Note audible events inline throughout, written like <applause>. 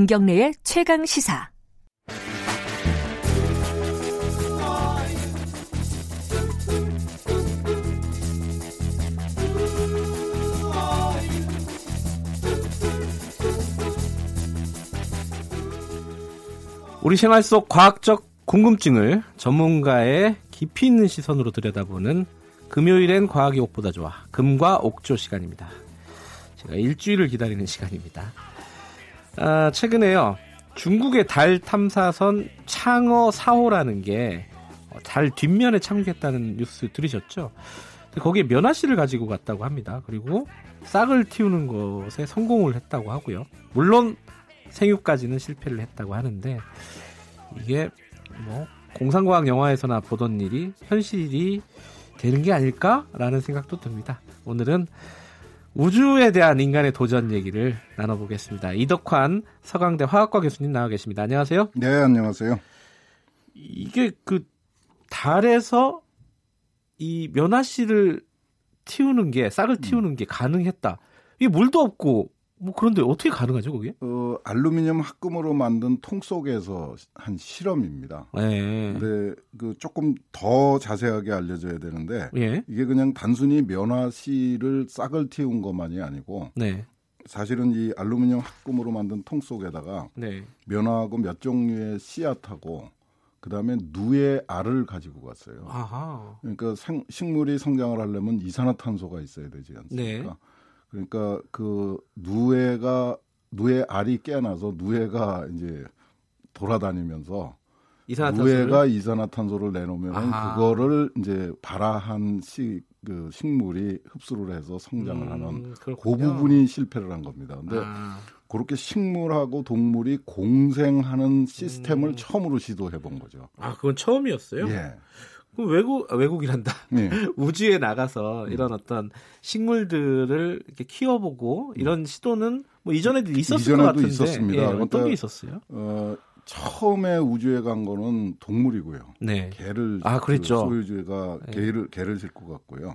김경래의 최강 시사. 우리 생활 속 과학적 궁금증을 전문가의 깊이 있는 시선으로 들여다보는 금요일엔 과학이 옥보다 좋아 금과 옥조 시간입니다. 제가 일주일을 기다리는 시간입니다. 아, 최근에요. 중국의 달 탐사선 창어 4호라는 게 달 뒷면에 착륙했다는 뉴스 들으셨죠? 거기에 면화씨를 가지고 갔다고 합니다. 그리고 싹을 틔우는 것에 성공을 했다고 하고요. 물론 생육까지는 실패를 했다고 하는데 이게 뭐 공상과학 영화에서나 보던 일이 현실이 되는 게 아닐까라는 생각도 듭니다. 오늘은 우주에 대한 인간의 도전 얘기를 나눠보겠습니다. 이덕환 서강대 화학과 교수님 나와 계십니다. 안녕하세요. 네, 안녕하세요. 이게 그 달에서 이 면화씨를 틔우는 게 싹을 틔우는 게 가능했다. 이게 물도 없고 뭐 그런데 어떻게 가능하죠, 그게? 어, 알루미늄 합금으로 만든 통 속에서 한 실험입니다. 네. 근데 그 조금 더 자세하게 알려져야 되는데 예. 이게 그냥 단순히 면화씨를 싹을 틔운 것만이 아니고 네. 사실은 이 알루미늄 합금으로 만든 통 속에다가 네. 면화하고 몇 종류의 씨앗하고 그다음에 누의 알을 가지고 갔어요. 아하. 그러니까 생, 식물이 성장을 하려면 이산화탄소가 있어야 되지 않습니까? 네. 그러니까 그 누에가 누에 알이 깨나서 누에가 이제 돌아다니면서 이산화탄소를 누에가 이산화탄소를 내놓으면 아하. 그거를 이제 발화한 시, 그 식물이 흡수를 해서 성장을 음, 하는 그 그렇군요. 부분이 실패를 한 겁니다. 근데 아, 그렇게 식물하고 동물이 공생하는 시스템을 음. 처음으로 시도해 본 거죠. 아, 그건 처음이었어요? 예. 외국 아, 외국이란다. 예. <laughs> 우주에 나가서 음. 이런 어떤 식물들을 이렇게 키워보고 이런 시도는 뭐 이전에도 있었을 것 이전에도 같은데 있었습니다. 예, 어떤 그러니까 게 있었어요? 어, 처음에 우주에 간 거는 동물이고요. 네. 개를 아, 그랬죠. 그 소유주가 네. 개를 개를 싣고 갔고요.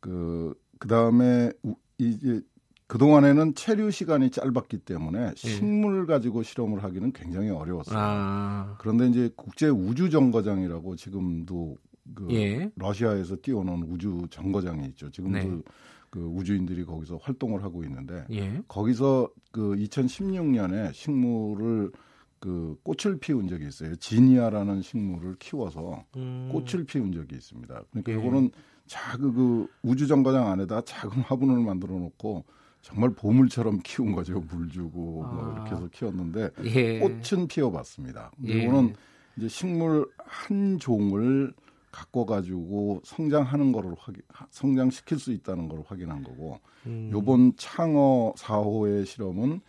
그 그다음에 우- 이제 그 동안에는 체류 시간이 짧았기 때문에 식물 가지고 실험을 하기는 굉장히 어려웠어요. 예. 아, 그런데 이제 국제 우주 정거장이라고 지금도 그 예. 러시아에서 띄워놓은 우주 정거장이 있죠. 지금도 네. 그 우주인들이 거기서 활동을 하고 있는데 예. 거기서 그 2016년에 식물을 그 꽃을 피운 적이 있어요. 지니아라는 식물을 키워서 음, 꽃을 피운 적이 있습니다. 그러니까 예. 이거는 작은 그 우주 정거장 안에다 작은 화분을 만들어 놓고 정말 보물처럼 키운 거죠. 물 주고 뭐 아. 이렇게 해서 키웠는데 예. 꽃은 피워봤습니다. 예. 이거는 이제 식물 한 종을 갖고 가지고 성장하는 거를 확인, 성장시킬 수 있다는 걸 확인한 거고 음, 요번 창어 4호의 실험은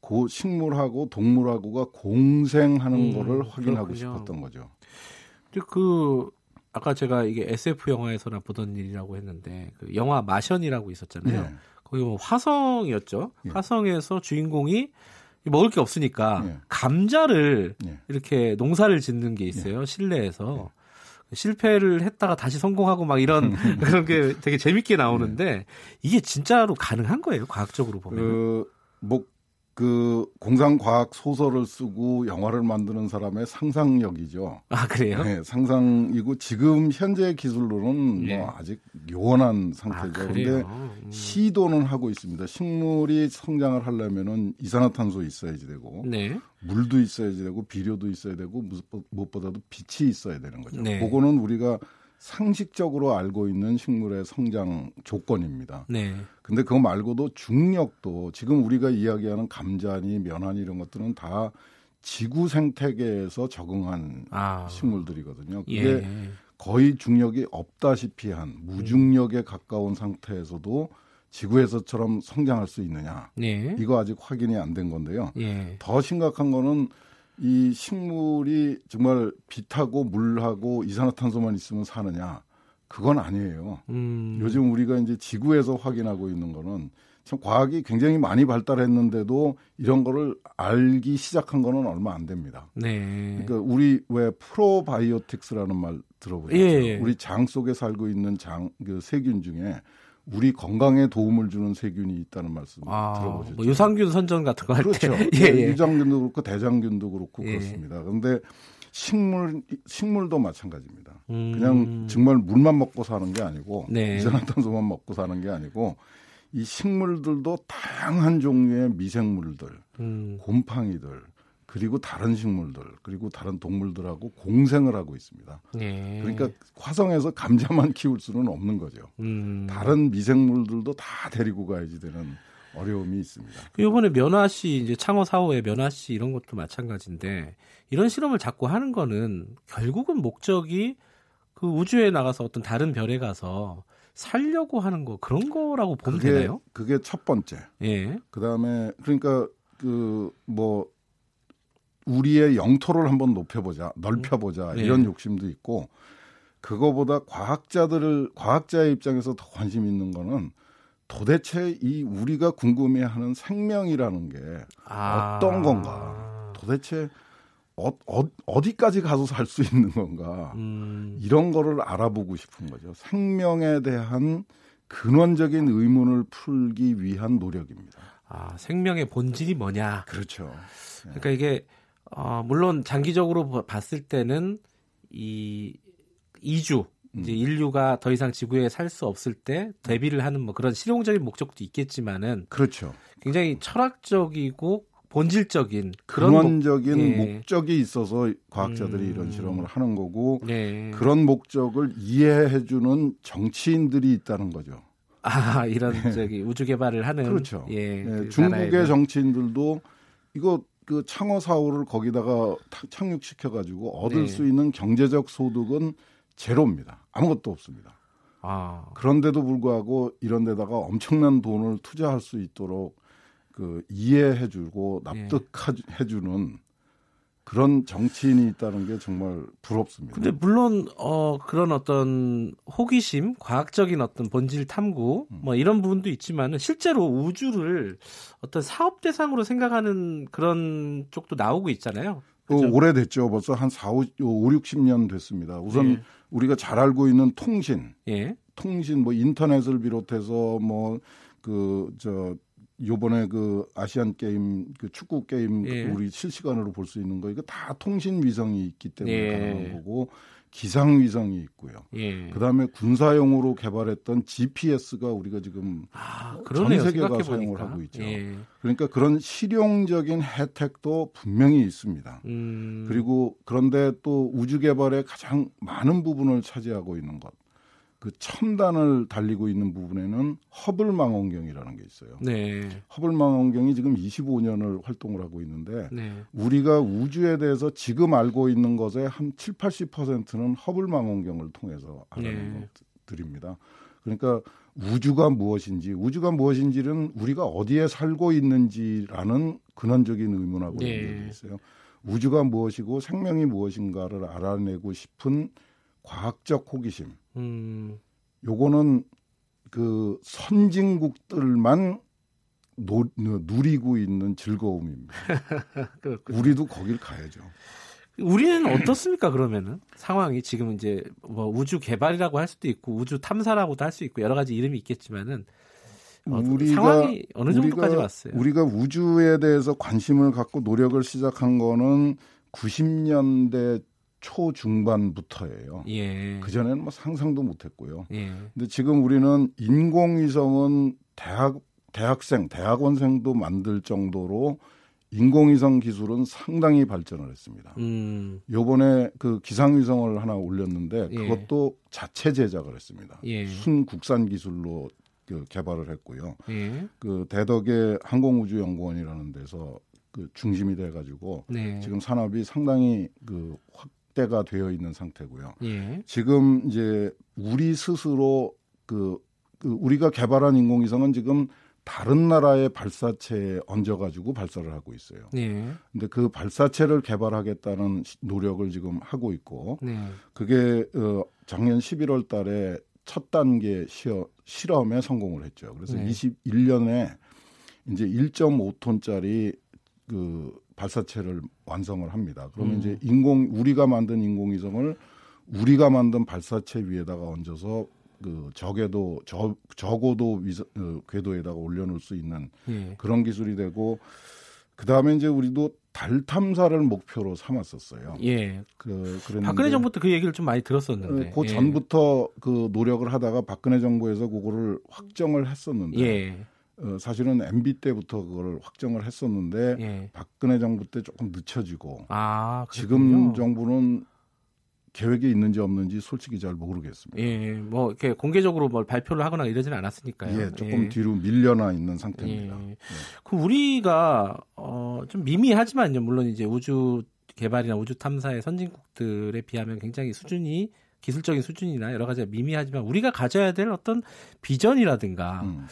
그 식물하고 동물하고가 공생하는 음, 거를 확인하고 그렇군요. 싶었던 거죠. 그 아까 제가 이게 SF 영화에서나 보던 일이라고 했는데 그 영화 마션이라고 있었잖아요. 예. 거기 뭐 화성이었죠. 예. 화성에서 주인공이 먹을 게 없으니까 예. 감자를 예. 이렇게 농사를 짓는 게 있어요. 실내에서. 실패를 했다가 다시 성공하고 막 이런 <laughs> 그런 게 되게 재밌게 나오는데 이게 진짜로 가능한 거예요, 과학적으로 보면. 그, 뭐, 그 공상과학 소설을 쓰고 영화를 만드는 사람의 상상력이죠. 아, 그래요? 네, 상상이고 지금 현재 기술로는 예. 뭐 아직 요원한 아, 상태죠. 그래요. 음. 시도는 하고 있습니다. 식물이 성장을 하려면은 이산화탄소 있어야지 되고 네. 물도 있어야지 되고 비료도 있어야 되고 무엇- 무엇보다도 빛이 있어야 되는 거죠. 네. 그거는 우리가 상식적으로 알고 있는 식물의 성장 조건입니다. 네. 근데 그거 말고도 중력도 지금 우리가 이야기하는 감자니 면화니 이런 것들은 다 지구 생태계에서 적응한 아. 식물들이거든요. 그게 예. 거의 중력이 없다시피 한 무중력에 가까운 상태에서도 지구에서처럼 성장할 수 있느냐? 네. 이거 아직 확인이 안 된 건데요. 예. 더 심각한 거는 이 식물이 정말 빛하고 물하고 이산화탄소만 있으면 사느냐? 그건 아니에요. 음. 요즘 우리가 이제 지구에서 확인하고 있는 거는 참 과학이 굉장히 많이 발달했는데도 이런 거를 알기 시작한 거는 얼마 안 됩니다. 네. 그러니까 우리 왜 프로바이오틱스라는 말 들어보셨죠? 예, 예. 우리 장 속에 살고 있는 장, 그 세균 중에 우리 건강에 도움을 주는 세균이 있다는 말씀 아, 들어보셨죠? 뭐 유산균 선전 같은 거할 때. 그렇죠. <laughs> 예, 예. 유장균도 그렇고 대장균도 그렇고 예. 그렇습니다. 그런데 식물 식물도 마찬가지입니다. 음. 그냥 정말 물만 먹고 사는 게 아니고 네. 이산화탄소만 먹고 사는 게 아니고 이 식물들도 다양한 종류의 미생물들, 음. 곰팡이들 그리고 다른 식물들 그리고 다른 동물들하고 공생을 하고 있습니다. 예. 그러니까 화성에서 감자만 키울 수는 없는 거죠. 음. 다른 미생물들도 다 데리고 가야지 되는 어려움이 있습니다. 그 요번에 면화 씨 이제 창어 사호의 면화 씨 이런 것도 마찬가지인데 이런 실험을 자꾸 하는 거는 결국은 목적이 그 우주에 나가서 어떤 다른 별에 가서 살려고 하는 거 그런 거라고 보면 그게 되나요? 그게 첫 번째. 예. 그다음에 그러니까 그 뭐 우리의 영토를 한번 높여보자, 넓혀보자 네. 이런 욕심도 있고 그거보다 과학자들을 과학자의 입장에서 더 관심 있는 거는 도대체 이 우리가 궁금해하는 생명이라는 게 아. 어떤 건가? 도대체 어, 어, 디까지 가서 살 수 있는 건가? 음. 이런 거를 알아보고 싶은 거죠. 생명에 대한 근원적인 의문을 풀기 위한 노력입니다. 아, 생명의 본질이 뭐냐? 그렇죠. 그러니까 이게 어, 물론 장기적으로 보- 봤을 때는 이 이주 이제 음. 인류가 더 이상 지구에 살 수 없을 때 대비를 하는 뭐 그런 실용적인 목적도 있겠지만은 그렇죠. 굉장히 철학적이고 본질적인 그런 목- 근원적인 예. 목적이 있어서 과학자들이 음. 이런 실험을 하는 거고 네. 그런 목적을 이해해 주는 정치인들이 있다는 거죠. 아 이런 <laughs> 저기 우주 개발을 하는 그렇죠. 예, 예, 그 중국의 나라에는. 정치인들도 이거 그 창어 사업을 거기다가 타- 착륙시켜 가지고 얻을 네. 수 있는 경제적 소득은 제로입니다. 아무것도 없습니다. 아 그런데도 불구하고 이런 데다가 엄청난 돈을 투자할 수 있도록 그 이해해 주고 예. 납득해 주는 그런 정치인이 있다는 게 정말 부럽습니다. 근데 물론 어 그런 어떤 호기심, 과학적인 어떤 본질 탐구 음. 뭐 이런 부분도 있지만은 실제로 우주를 어떤 사업 대상으로 생각하는 그런 쪽도 나오고 있잖아요. 그? 오래됐죠. 벌써 한 4, 5, 5 60년 됐습니다. 우선 예. 우리가 잘 알고 있는 통신, 예. 통신 뭐 인터넷을 비롯해서 뭐 그 저 요번에 그 아시안 게임 그 축구 게임 예. 우리 실시간으로 볼 수 있는 거 이거 다 통신 위성이 있기 때문에 예. 가능한 거고 기상 위성이 있고요. 예. 그다음에 군사용으로 개발했던 GPS가 우리가 지금 아, 그러네요. 전 세계가 사용을. 하고 있죠. 예. 그러니까 그런 실용적인 혜택도 분명히 있습니다. 음. 그리고 그런데 또 우주 개발의 가장 많은 부분을 차지하고 있는 것, 그 첨단을 달리고 있는 부분에는 허블 망원경이라는 게 있어요. 네. 허블 망원경이 지금 25년을 활동을 하고 있는데 네. 우리가 우주에 대해서 지금 알고 있는 것의 한 7, 80%는 허블 망원경을 통해서 알아낸 네. 것들입니다. 그러니까 우주가 무엇인지, 우주가 무엇인지는 우리가 어디에 살고 있는지라는 근원적인 의문하고 네. 연결돼 있어요. 우주가 무엇이고 생명이 무엇인가를 알아내고 싶은 과학적 호기심. 음. 요거는 그 선진국들만 노, 누리고 있는 즐거움입니다. <laughs> 우리도 거길 가야죠. 우리는 어떻습니까 그러면은 상황이 지금 이제 뭐 우주 개발이라고 할 수도 있고 우주 탐사라고도 할 수 있고 여러 가지 이름이 있겠지만은 어, 상황이 어느 정도까지 우리가, 왔어요? 우리가 우주에 대해서 관심을 갖고 노력을 시작한 거는 90년대 초중반부터예요. 예. 그 전에는 뭐 상상도 못했고요. 예. 근데 지금 우리는 인공위성은 대학 대학생, 대학원생도 만들 정도로 인공위성 기술은 상당히 발전을 했습니다. 음. 요번에 그 기상위성을 하나 올렸는데 예. 그것도 자체 제작을 했습니다. 예. 순 국산 기술로 그 개발을 했고요. 예. 그 대덕의 항공우주연구원이라는 데서 그 중심이 돼 가지고 네. 지금 산업이 상당히 그 확 대가 되어 있는 상태고요. 예. 지금 이제 우리 스스로 그, 그 우리가 개발한 인공위성은 지금 다른 나라의 발사체에 얹어가지고 발사를 하고 있어요. 예. 근데 그 발사체를 개발하겠다는 시- 노력을 지금 하고 있고 네. 그게 어, 작년 11월 달에 첫 단계 시어, 실험에 성공을 했죠. 그래서 네. 21년에 이제 1.5톤짜리 그 발사체를 완성을 합니다. 그러면 음. 이제 인공 우리가 만든 인공위성을 우리가 만든 발사체 위에다가 얹어서 그 적에도 저, 적어도 위서, 어, 궤도에다가 올려놓을 수 있는 예. 그런 기술이 되고 그 다음에 이제 우리도 달 탐사를 목표로 삼았었어요. 예. 그 그랬는데 박근혜 정부 때 그 얘기를 좀 많이 들었었는데. 그 예. 전부터 그 노력을 하다가 박근혜 정부에서 그거를 확정을 했었는데 예. 어, 사실은 MB 때부터 그걸 확정을 했었는데 예. 박근혜 정부 때 조금 늦춰지고 아, 지금. 정부는 계획이 있는지 없는지 솔직히 잘 모르겠습니다. 예, 뭐 이렇게 공개적으로 뭘 발표를 하거나 이러지는 않았으니까요. 예, 조금 뒤로 밀려나 있는 상태입니다. 예. 그 우리가 어, 좀 미미하지만요. 물론 이제 우주 개발이나 우주 탐사의 선진국들에 비하면 굉장히 수준이 기술적인 수준이나 여러 가지가 미미하지만 우리가 가져야 될 어떤 비전이라든가 음.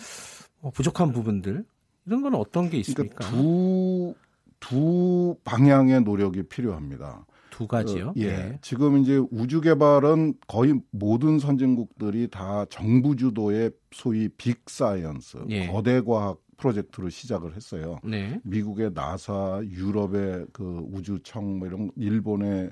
뭐 부족한 부분들 이런 건 어떤 게 있습니까? 그러니까 두, 두 방향의 노력이 필요합니다. 두 가지요. 어, 예. 지금 이제 우주 개발은 거의 모든 선진국들이 다 정부 주도의 소위 big science, 예. 거대 과학 프로젝트로 시작을 했어요. 네. 미국의 나사, 유럽의 그 우주청, 뭐 이런 일본의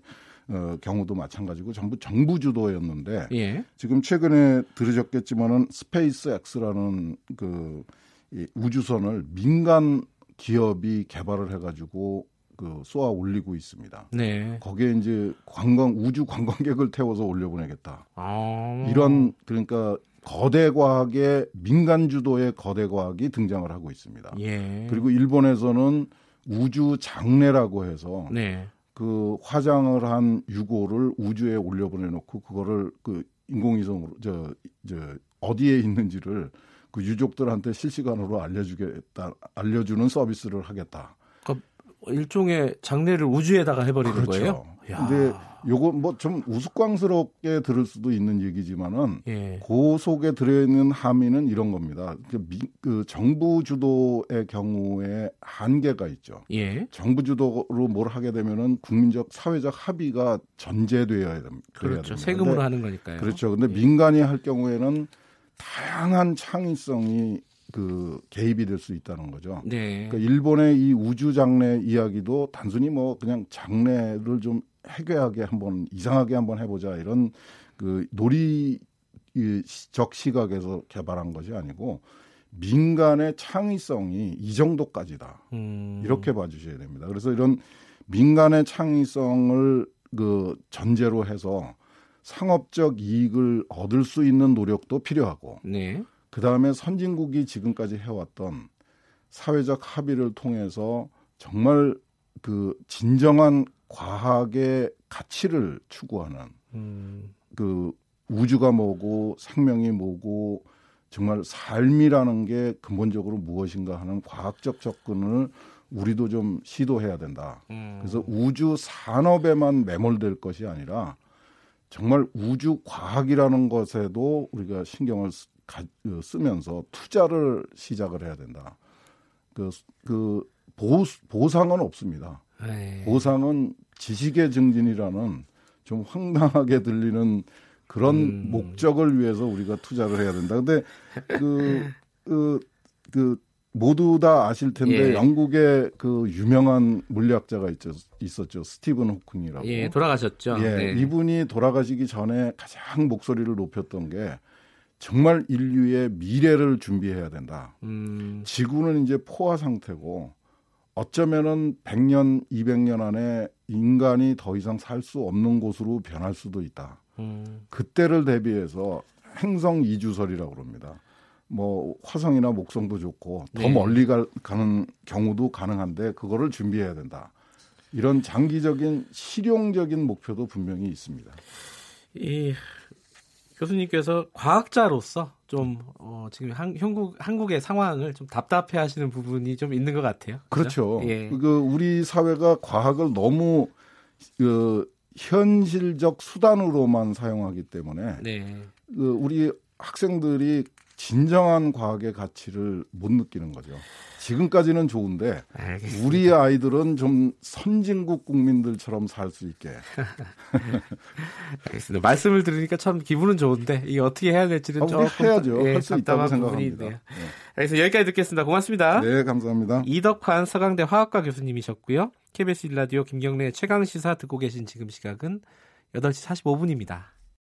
어, 경우도 마찬가지고 전부 정부 주도였는데 예. 지금 최근에 들으셨겠지만은 SpaceX라는 그 이 우주선을 민간 기업이 개발을 해가지고 그 쏘아 올리고 있습니다. 네. 거기에 이제 관광 우주 관광객을 태워서 올려보내겠다. 아. 이런 그러니까 거대 과학의 민간 주도의 거대 과학이 등장을 하고 있습니다. 예. 그리고 일본에서는 우주 장례라고 해서 네. 그 화장을 한 유고를 우주에 올려보내 놓고 그거를 그 인공위성으로 저, 저 어디에 있는지를 그 유족들한테 실시간으로 알려주겠다 알려주는 서비스를 하겠다. 일종의 장례를 우주에다가 해버리는 그렇죠. 거예요. 야. 근데 요거 뭐 좀 우스꽝스럽게 들을 수도 있는 얘기지만은 예. 그 속에 들어있는 함의는 이런 겁니다. 그, 미, 그 정부 주도의 경우에 한계가 있죠. 예. 정부 주도로 뭘 하게 되면은 국민적 사회적 합의가 전제되어야 됩니다. 그렇죠. 세금으로 하는 거니까요. 그렇죠. 근데 예. 민간이 할 경우에는 다양한 창의성이 그 개입이 될 수 있다는 거죠. 네. 그러니까 일본의 이 우주 장례 이야기도 단순히 뭐 그냥 장례를 좀 해괴하게 한번 이상하게 한번 해보자 이런 그 놀이적 시각에서 개발한 것이 아니고 민간의 창의성이 이 정도까지다 음. 이렇게 봐주셔야 됩니다. 그래서 이런 민간의 창의성을 그 전제로 해서 상업적 이익을 얻을 수 있는 노력도 필요하고 네. 그 다음에 선진국이 지금까지 해왔던 사회적 합의를 통해서 정말 그 진정한 과학의 가치를 추구하는 음. 그 우주가 뭐고 생명이 뭐고 정말 삶이라는 게 근본적으로 무엇인가 하는 과학적 접근을 우리도 좀 시도해야 된다. 음. 그래서 우주 산업에만 매몰될 것이 아니라 정말 우주 과학이라는 것에도 우리가 신경을 쓰, 가, 쓰면서 투자를 시작을 해야 된다. 그, 그 보, 보상은 없습니다. 네. 보상은 지식의 증진이라는 좀 황당하게 들리는 그런 음. 목적을 위해서 우리가 투자를 해야 된다. 근데 그, 그, 그 모두 다 아실 텐데 예. 영국의 그 유명한 물리학자가 있죠, 있었죠. 스티븐 호킹이라고. 예, 돌아가셨죠. 예, 네. 이분이 돌아가시기 전에 가장 목소리를 높였던 게 정말 인류의 미래를 준비해야 된다. 음. 지구는 이제 포화 상태고 어쩌면은 100년, 200년 안에 인간이 더 이상 살 수 없는 곳으로 변할 수도 있다. 음. 그때를 대비해서 행성 이주설이라고 그럽니다. 뭐 화성이나 목성도 좋고 더 네. 멀리 갈, 가는 경우도 가능한데 그거를 준비해야 된다. 이런 장기적인 실용적인 목표도 분명히 있습니다. 이 교수님께서 과학자로서 좀 어, 지금 한, 한국 한국의 상황을 좀 답답해하시는 부분이 좀 있는 것 같아요. 그렇죠. 예. 그 우리 사회가 과학을 너무 그 현실적 수단으로만 사용하기 때문에 네. 그 우리 학생들이 진정한 과학의 가치를 못 느끼는 거죠. 지금까지는 좋은데 알겠습니다. 우리 아이들은 좀 선진국 국민들처럼 살 수 있게. <laughs> 알겠습니다. 말씀을 들으니까 참 기분은 좋은데 이게 어떻게 해야 될지는 아, 조금 해야죠. 예, 할수 있다고 생각합니다. 있네요. 그래서 여기까지 듣겠습니다. 고맙습니다. 네, 감사합니다. 이덕환 서강대 화학과 교수님이셨고요. KBS 일라디오 김경래 최강 시사 듣고 계신 지금 시각은 8시 45분입니다.